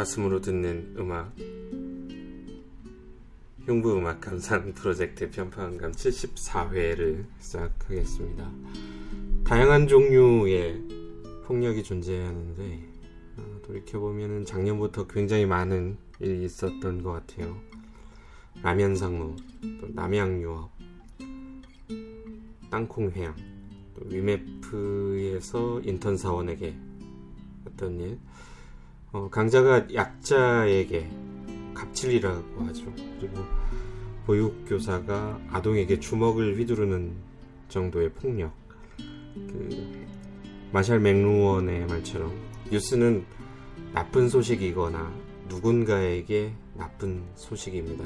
가슴으로 듣는 음악 흉부 음악 감상 프로젝트 편파음감 74회를 시작하겠습니다. 다양한 종류의 폭력이 존재하는데 어, 돌이켜보면 작년부터 굉장히 많은 일이 있었던 것 같아요. 라면 상무, 또 남양유업, 땅콩회양, 또 위메프에서 인턴 사원에게 어떤 일, 어, 강자가 약자에게 갑질이라고 하죠. 그리고 보육교사가 아동에게 주먹을 휘두르는 정도의 폭력. 그 마샬 맥루원의 말처럼 뉴스는 나쁜 소식이거나 누군가에게 나쁜 소식입니다.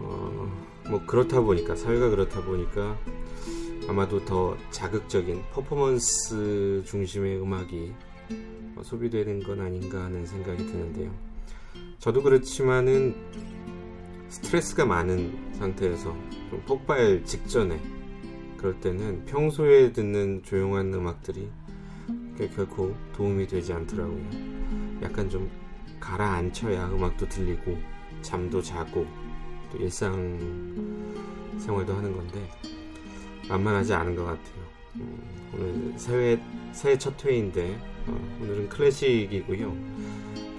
어, 뭐 그렇다 보니까 사회가 그렇다 보니까 아마도 더 자극적인 퍼포먼스 중심의 음악이 소비되는 건 아닌가 하는 생각이 드는데요. 저도 그렇지만은 스트레스가 많은 상태에서 좀 폭발 직전에 그럴 때는 평소에 듣는 조용한 음악들이 결코 도움이 되지 않더라고요. 약간 좀 가라앉혀야 음악도 들리고 잠도 자고 또 일상 생활도 하는 건데 만만하지 않은 것 같아요. 음, 오늘 새해, 새해 첫 회인데 어, 오늘은 클래식이고요.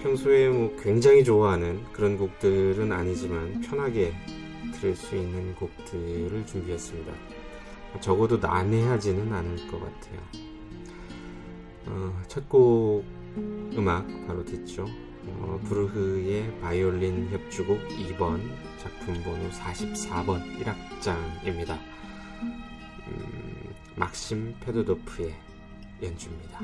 평소에 뭐 굉장히 좋아하는 그런 곡들은 아니지만 편하게 들을 수 있는 곡들을 준비했습니다. 적어도 난해하지는 않을 것 같아요. 어, 첫곡 음악 바로 듣죠. 어, 브루흐의 바이올린 협주곡 2번 작품 번호 44번 1악장입니다. 음, 막심 페도도프의 연주입니다.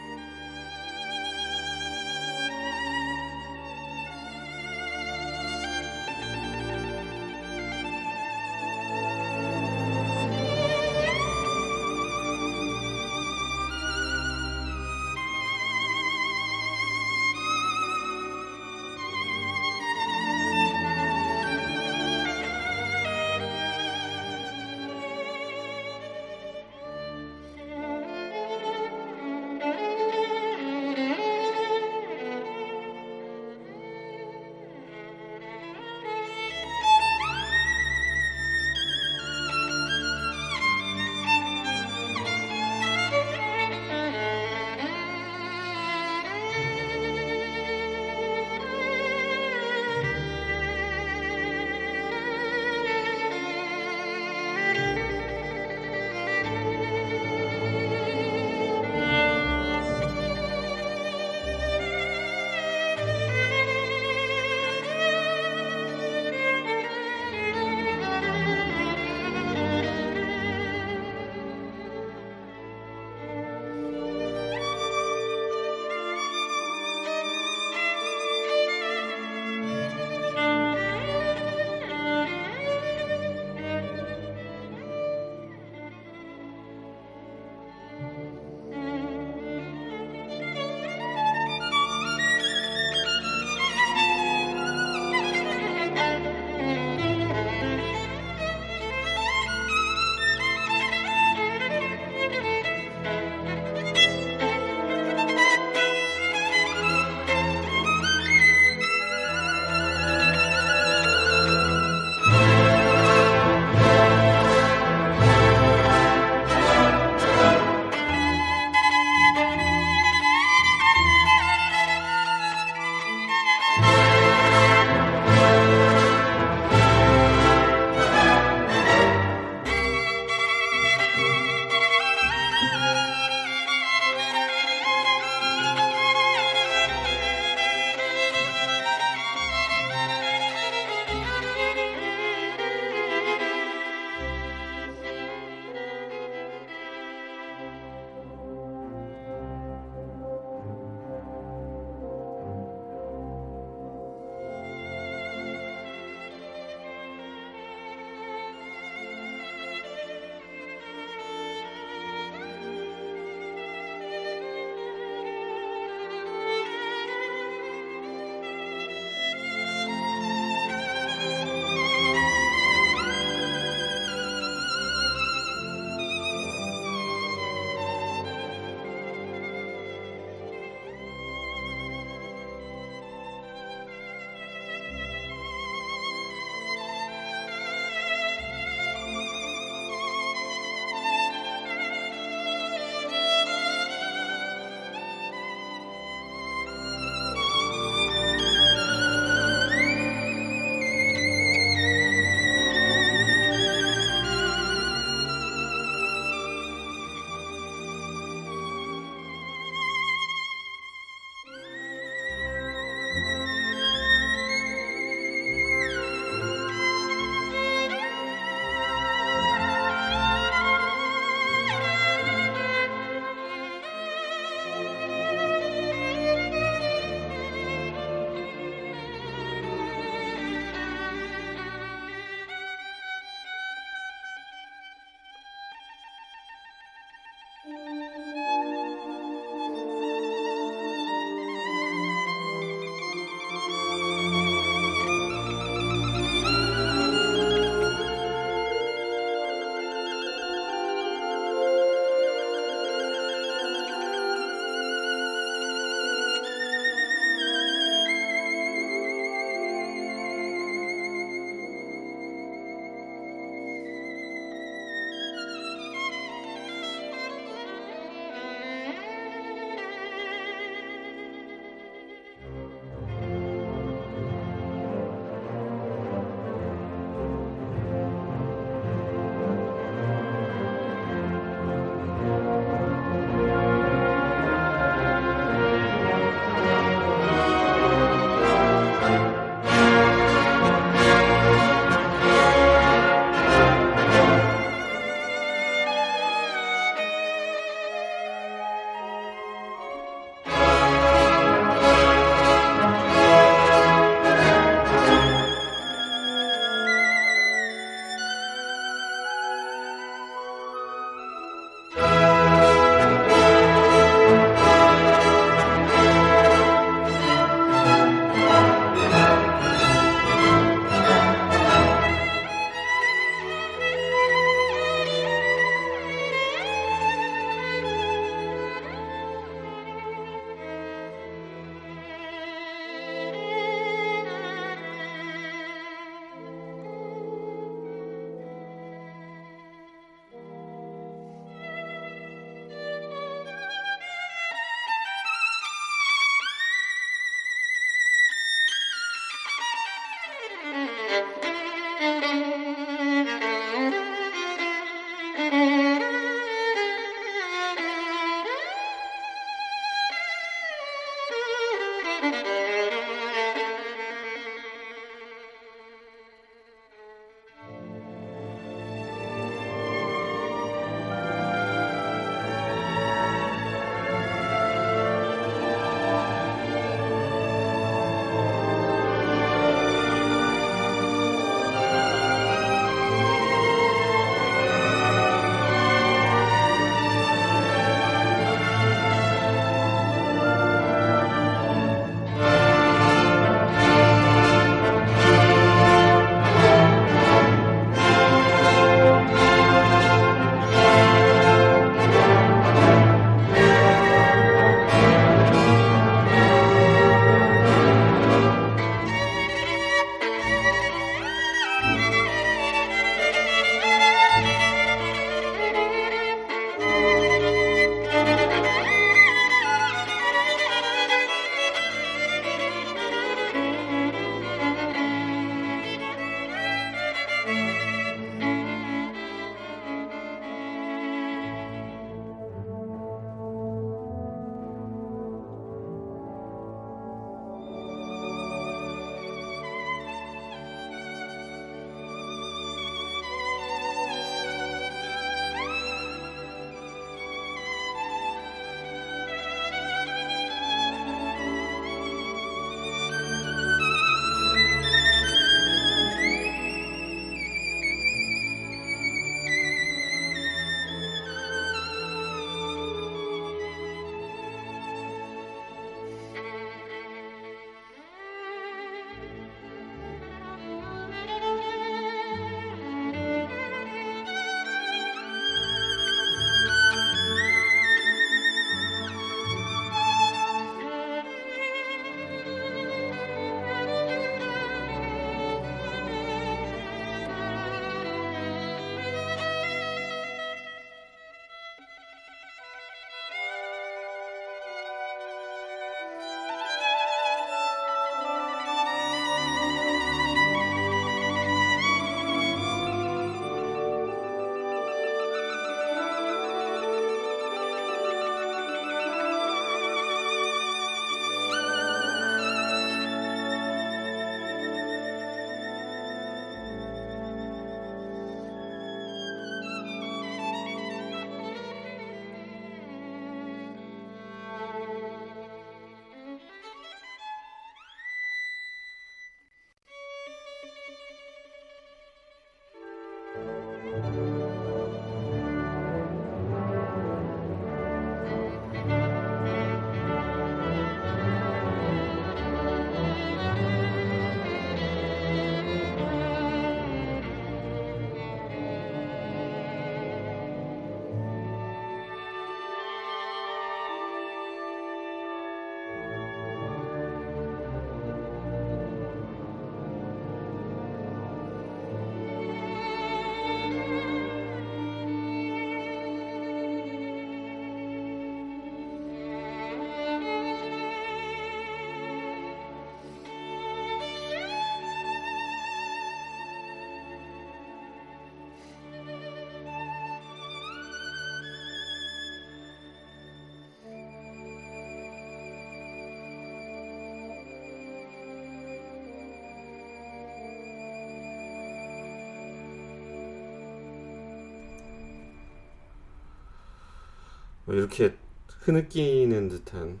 이렇게 흐느끼는 듯한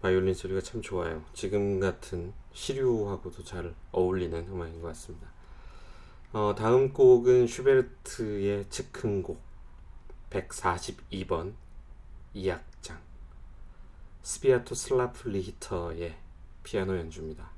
바이올린 소리가 참 좋아요. 지금 같은 시류하고도 잘 어울리는 음악인 것 같습니다. 어, 다음 곡은 슈베르트의 즉흥곡 142번 2악장 스비아토 슬라플리 히터의 피아노 연주입니다.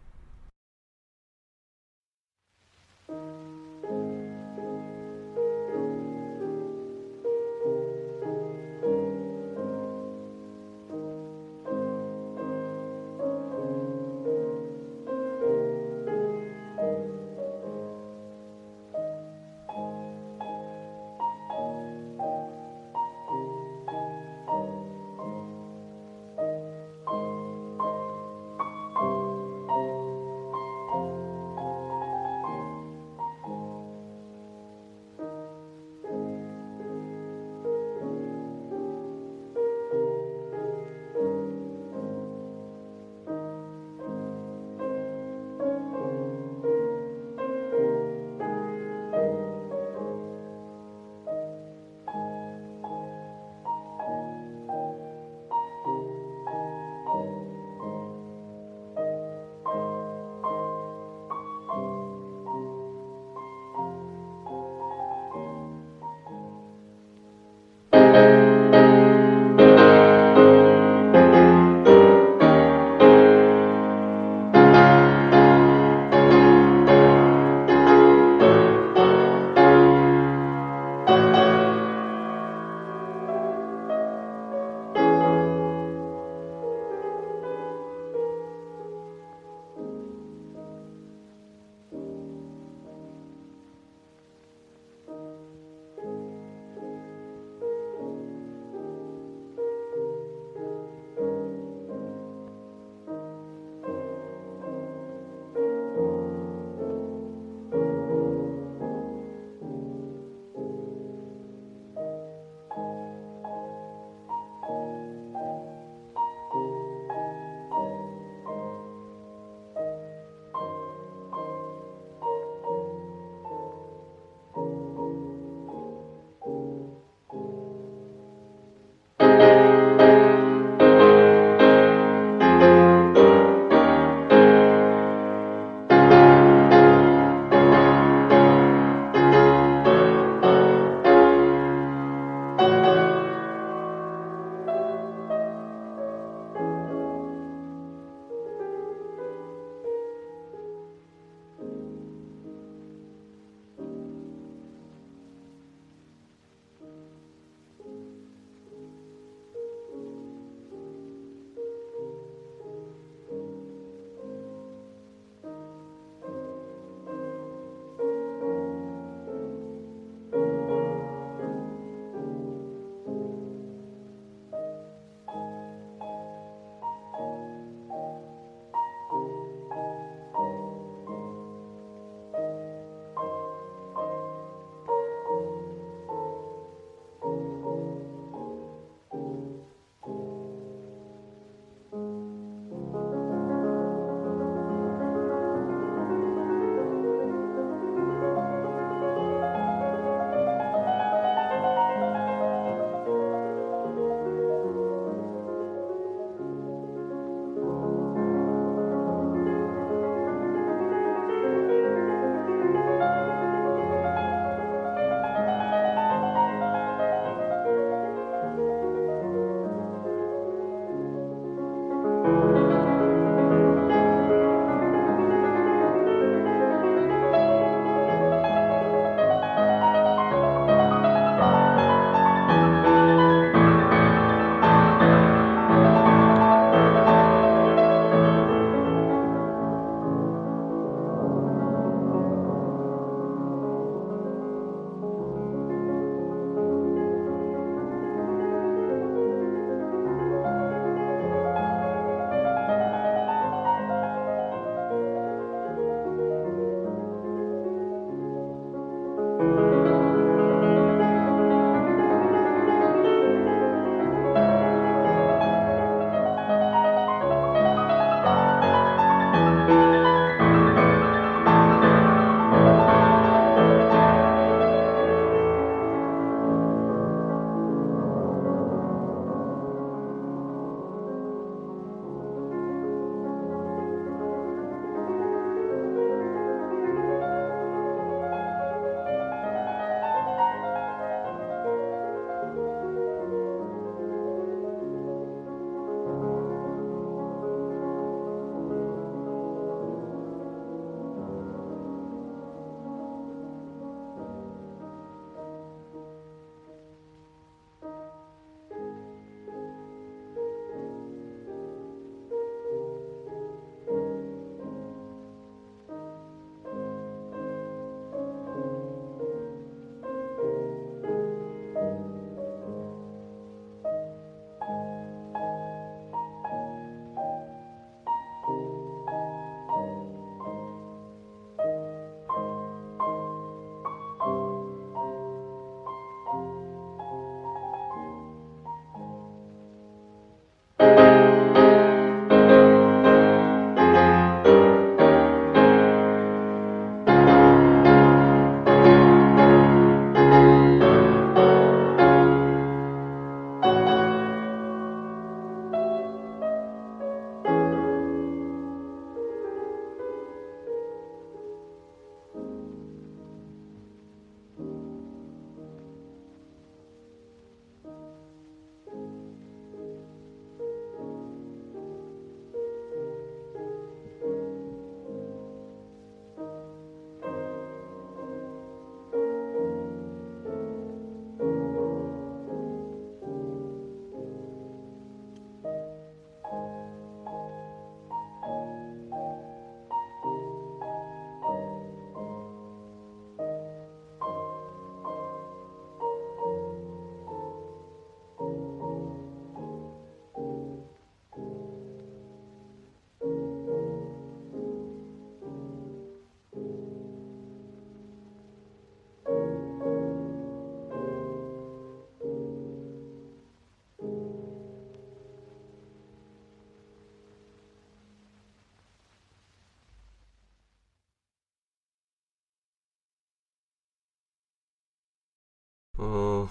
어,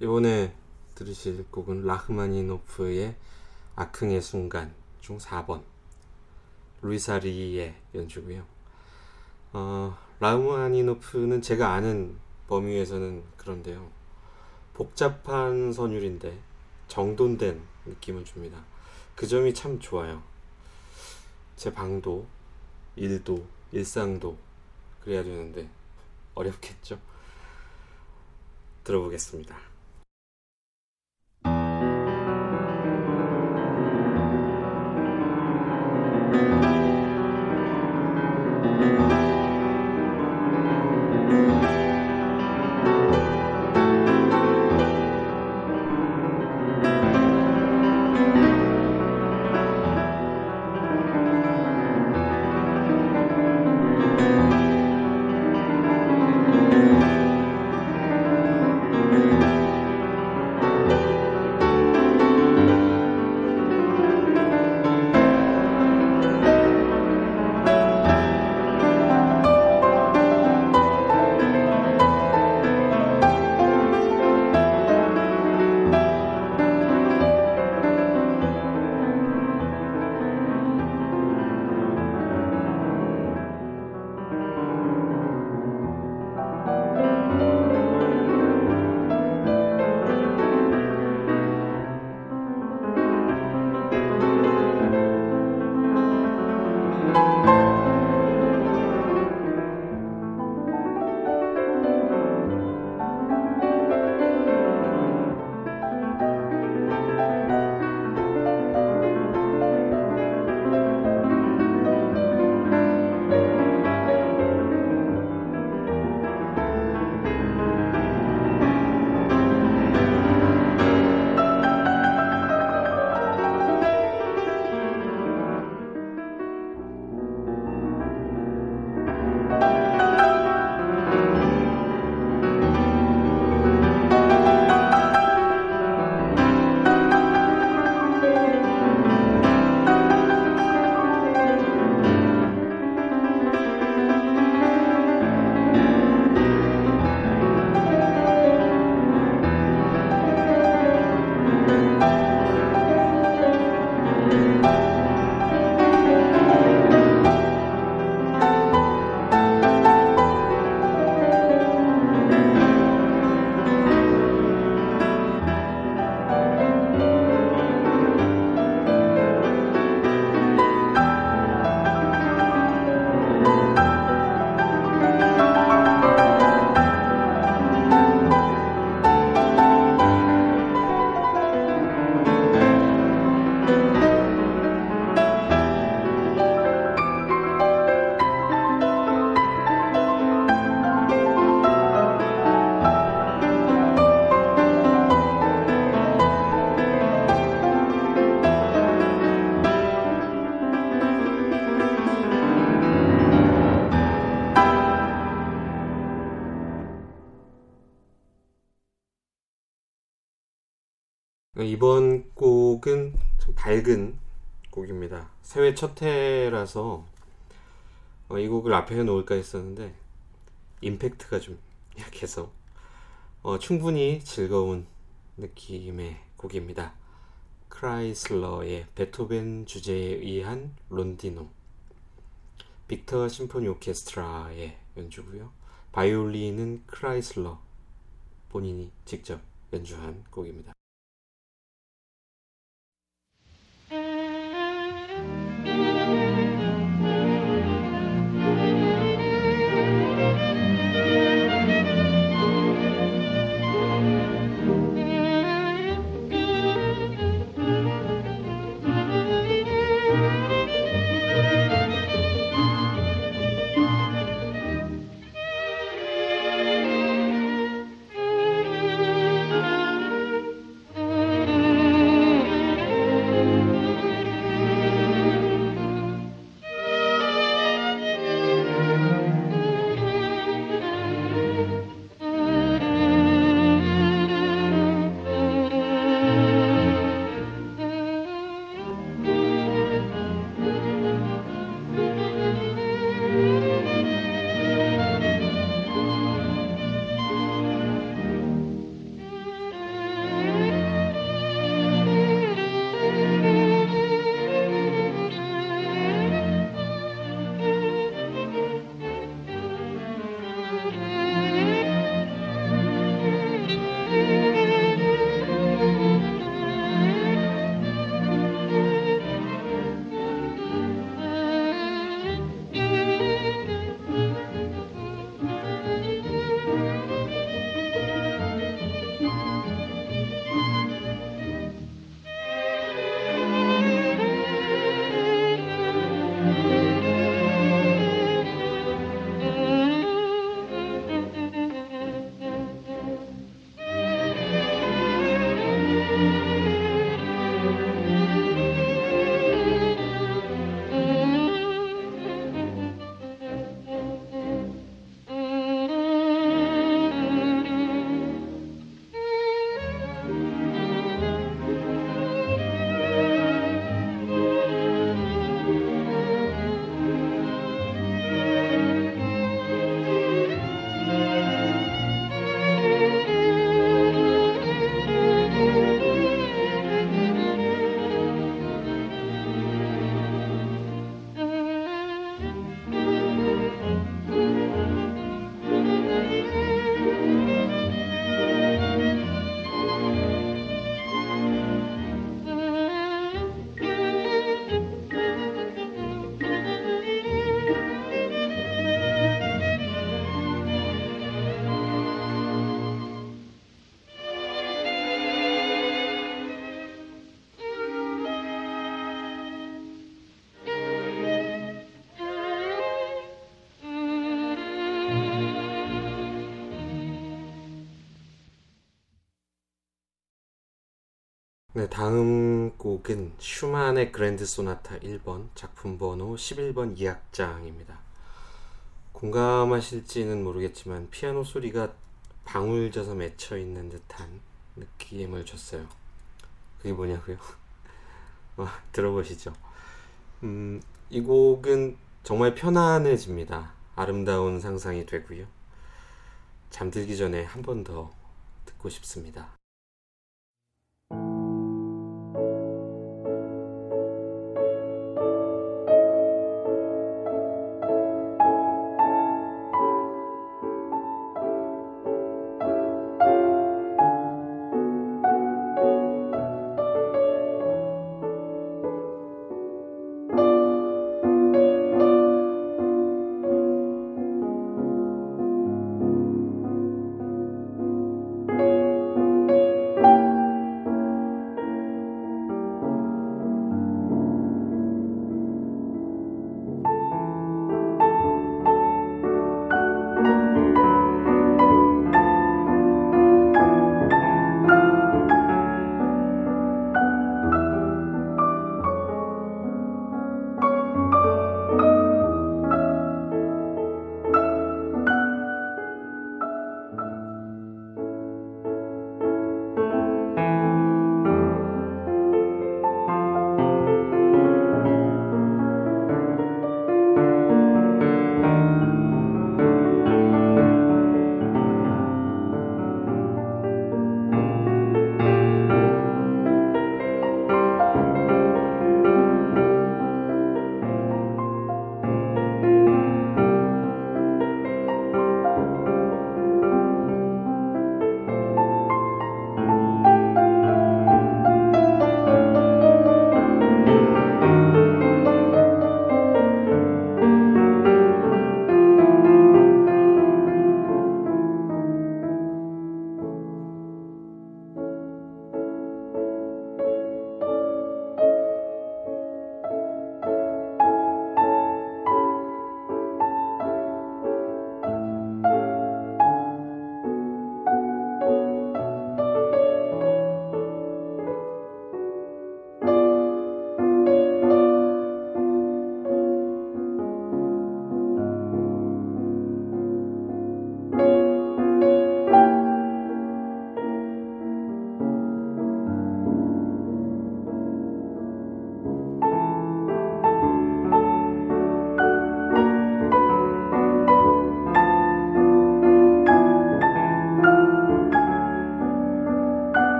이번에 들으실 곡은 라흐마니노프의 아흥의 순간 중 4번 루이사리의 연주고요. 어, 라흐마니노프는 제가 아는 범위에서는 그런데요. 복잡한 선율인데 정돈된 느낌을 줍니다. 그 점이 참 좋아요. 제 방도, 일도, 일상도 그래야 되는데 어렵겠죠? 들어보겠습니다. 이번 곡은 좀 밝은 곡입니다. 새해 첫 해라서 어, 이 곡을 앞에 해놓을까 했었는데 임팩트가 좀 약해서 어, 충분히 즐거운 느낌의 곡입니다. 크라이슬러의 베토벤 주제에 의한 론디노 빅터 심포니 오케스트라의 연주고요. 바이올린은 크라이슬러 본인이 직접 연주한 곡입니다. 다음 곡은 슈만의 그랜드 소나타 1번 작품 번호 11번 2악장입니다. 공감하실지는 모르겠지만 피아노 소리가 방울 져서 맺혀 있는 듯한 느낌을 줬어요. 그게 뭐냐고요? 어, 들어보시죠. 음, 이 곡은 정말 편안해집니다. 아름다운 상상이 되고요. 잠들기 전에 한 번 더 듣고 싶습니다.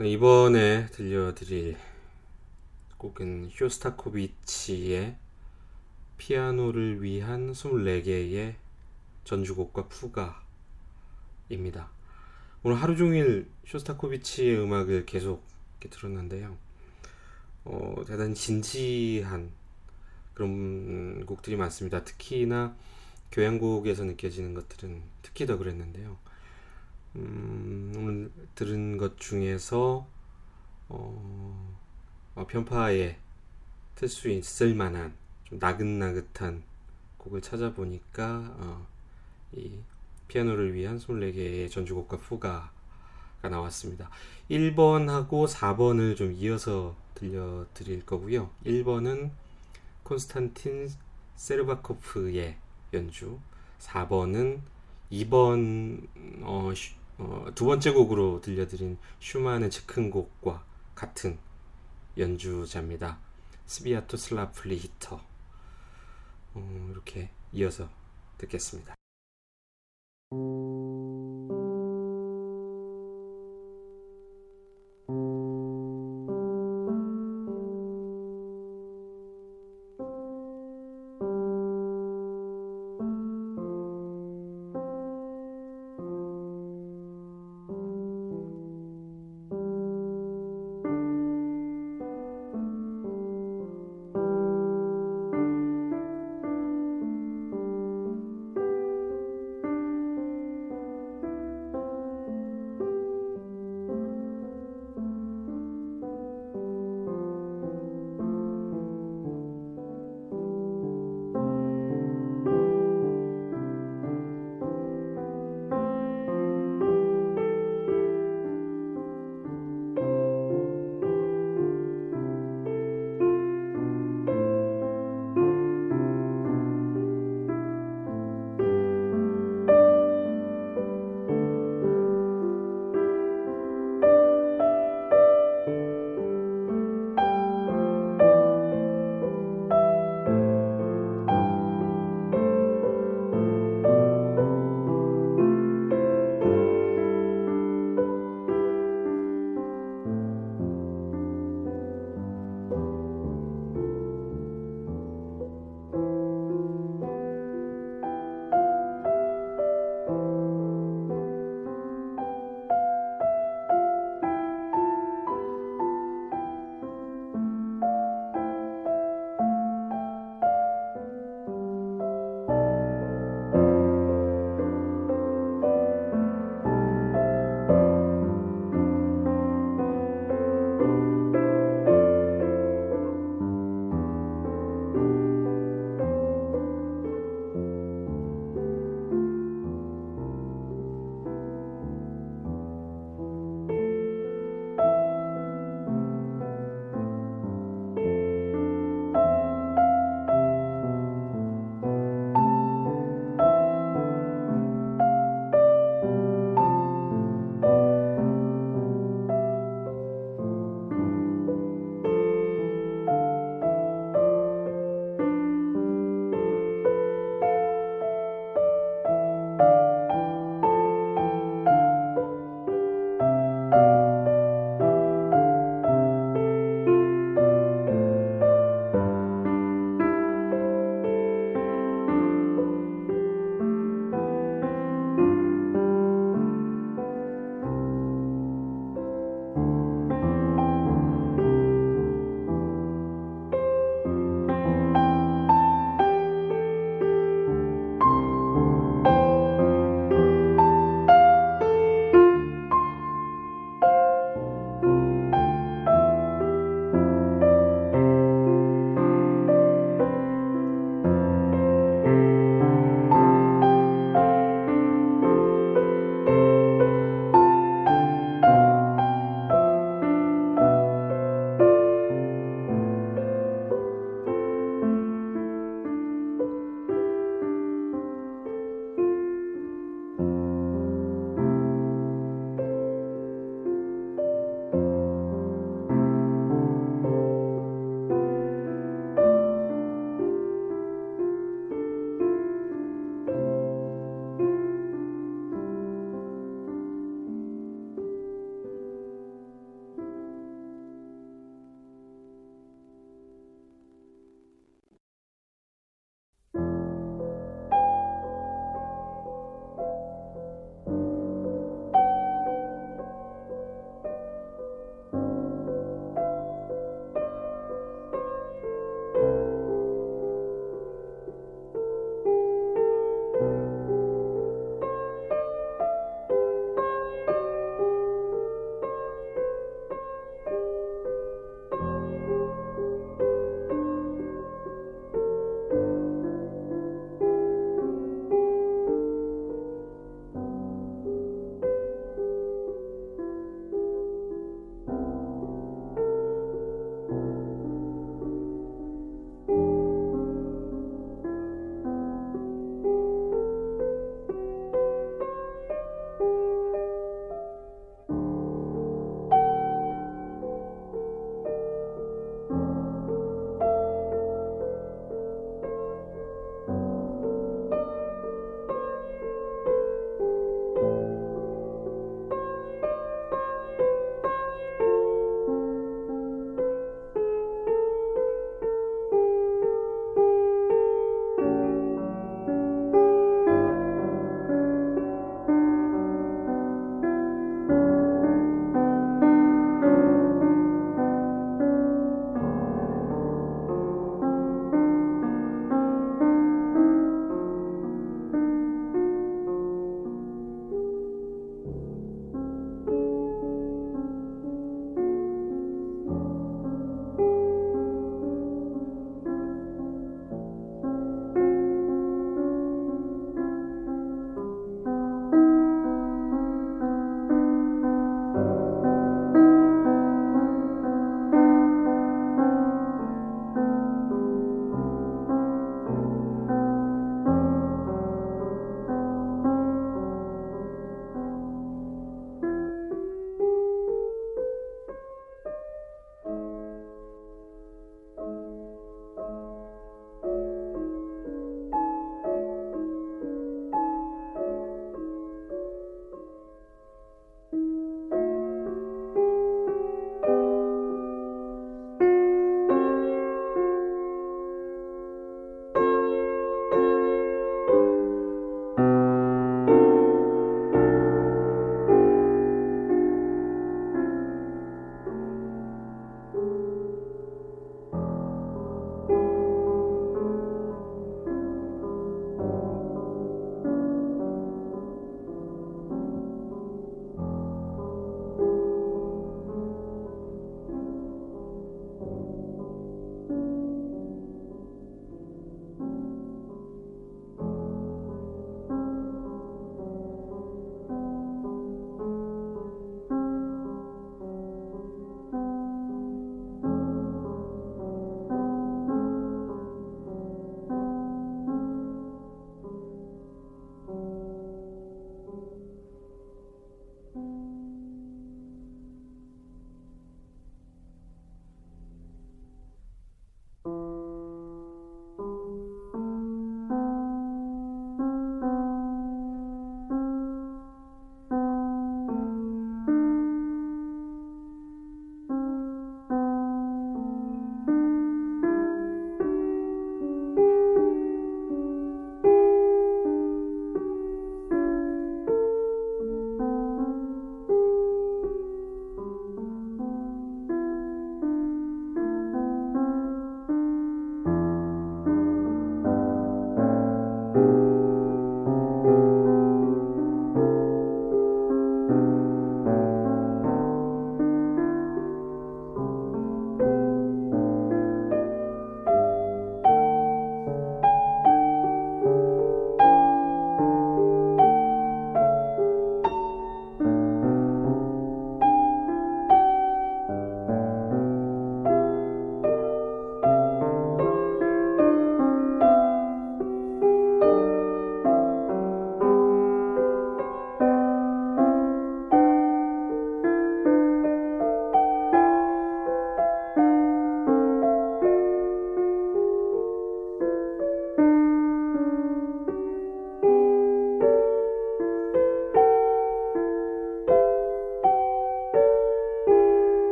네, 이번에 들려드릴 곡은 쇼스타코비치의 피아노를 위한 24개의 전주곡과 푸가입니다. 오늘 하루 종일 쇼스타코비치의 음악을 계속 들었는데요. 어, 대단히 진지한 그런 곡들이 많습니다. 특히나 교향곡에서 느껴지는 것들은 특히 더 그랬는데요. 음, 오늘 들은 것 중에서 어, 어, 편파에 틀 수 있을 만한 좀 나긋나긋한 곡을 찾아보니까 어, 이 피아노를 위한 24개의 전주곡과 푸가가 나왔습니다. 1번하고 4번을 좀 이어서 들려드릴 거고요. 1번은 콘스탄틴 세르바코프의 연주, 4번은 2번 어, 어, 두 번째 곡으로 들려드린 슈만의 즉흥 곡과 같은 연주자입니다. 스비아토 슬라플리 히터 어, 이렇게 이어서 듣겠습니다.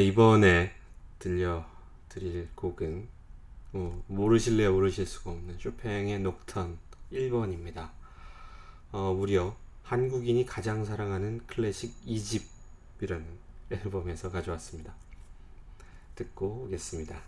네, 이번에 들려드릴 곡은 어, 모르실래야 모르실 수가 없는 쇼팽의 녹턴 1번입니다. 어, 무려 한국인이 가장 사랑하는 클래식 2집이라는 앨범에서 가져왔습니다. 듣고 오겠습니다.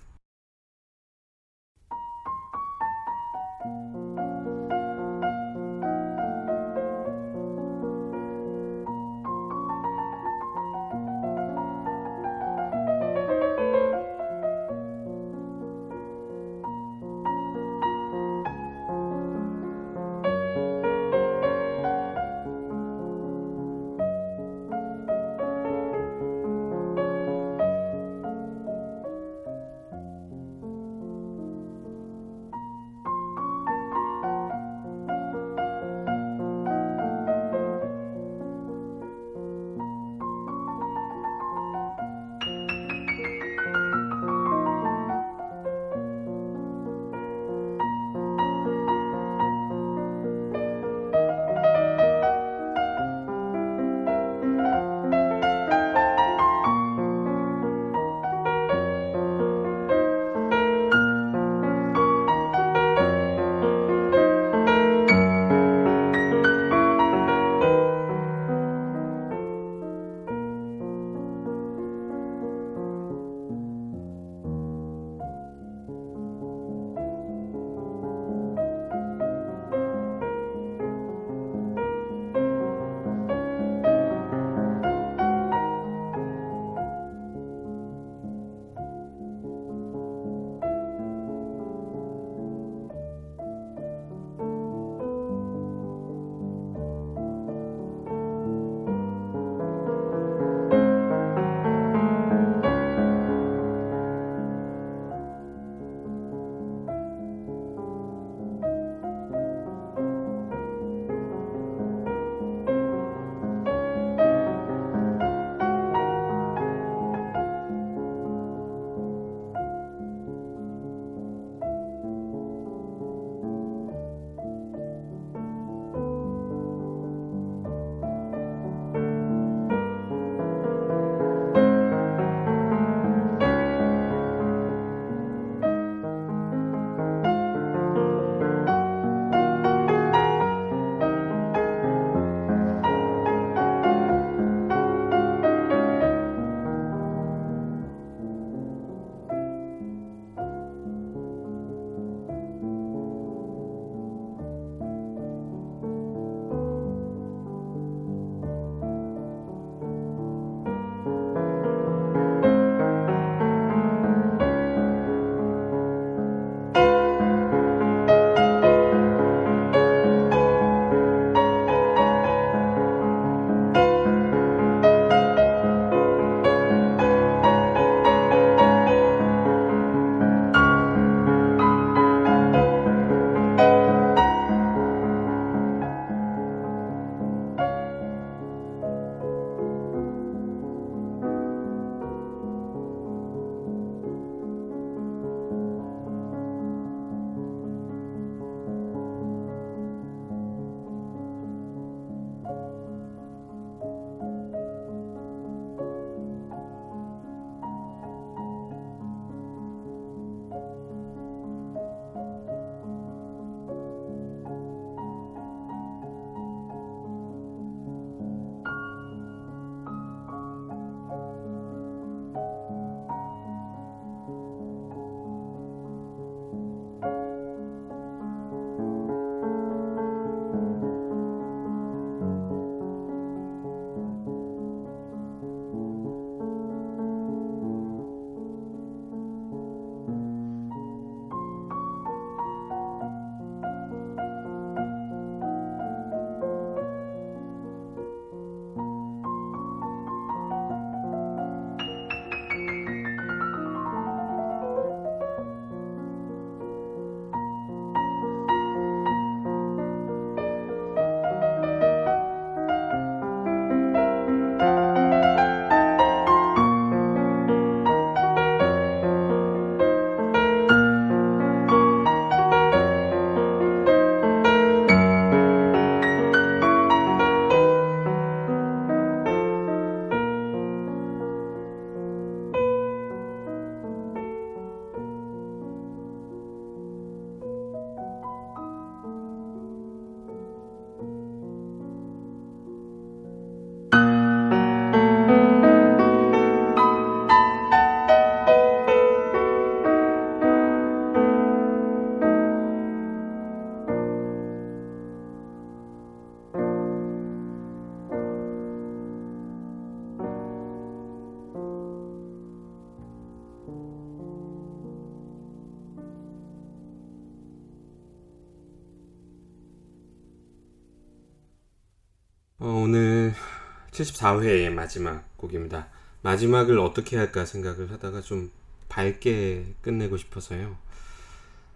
74회의 마지막 곡입니다. 마지막을 어떻게 할까 생각을 하다가 좀 밝게 끝내고 싶어서요.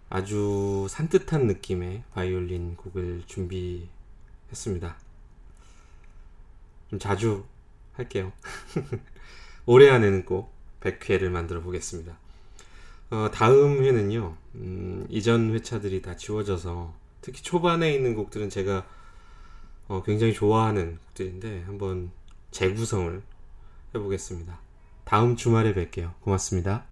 아주 산뜻한 느낌의 바이올린 곡을 준비했습니다. 좀 자주 할게요. 올해 안에는 꼭 100회를 만들어 보겠습니다. 어, 다음 회는요, 음, 이전 회차들이 다 지워져서 특히 초반에 있는 곡들은 제가 어, 굉장히 좋아하는 곡들인데 한번 재구성을 해보겠습니다. 다음 주말에 뵐게요. 고맙습니다.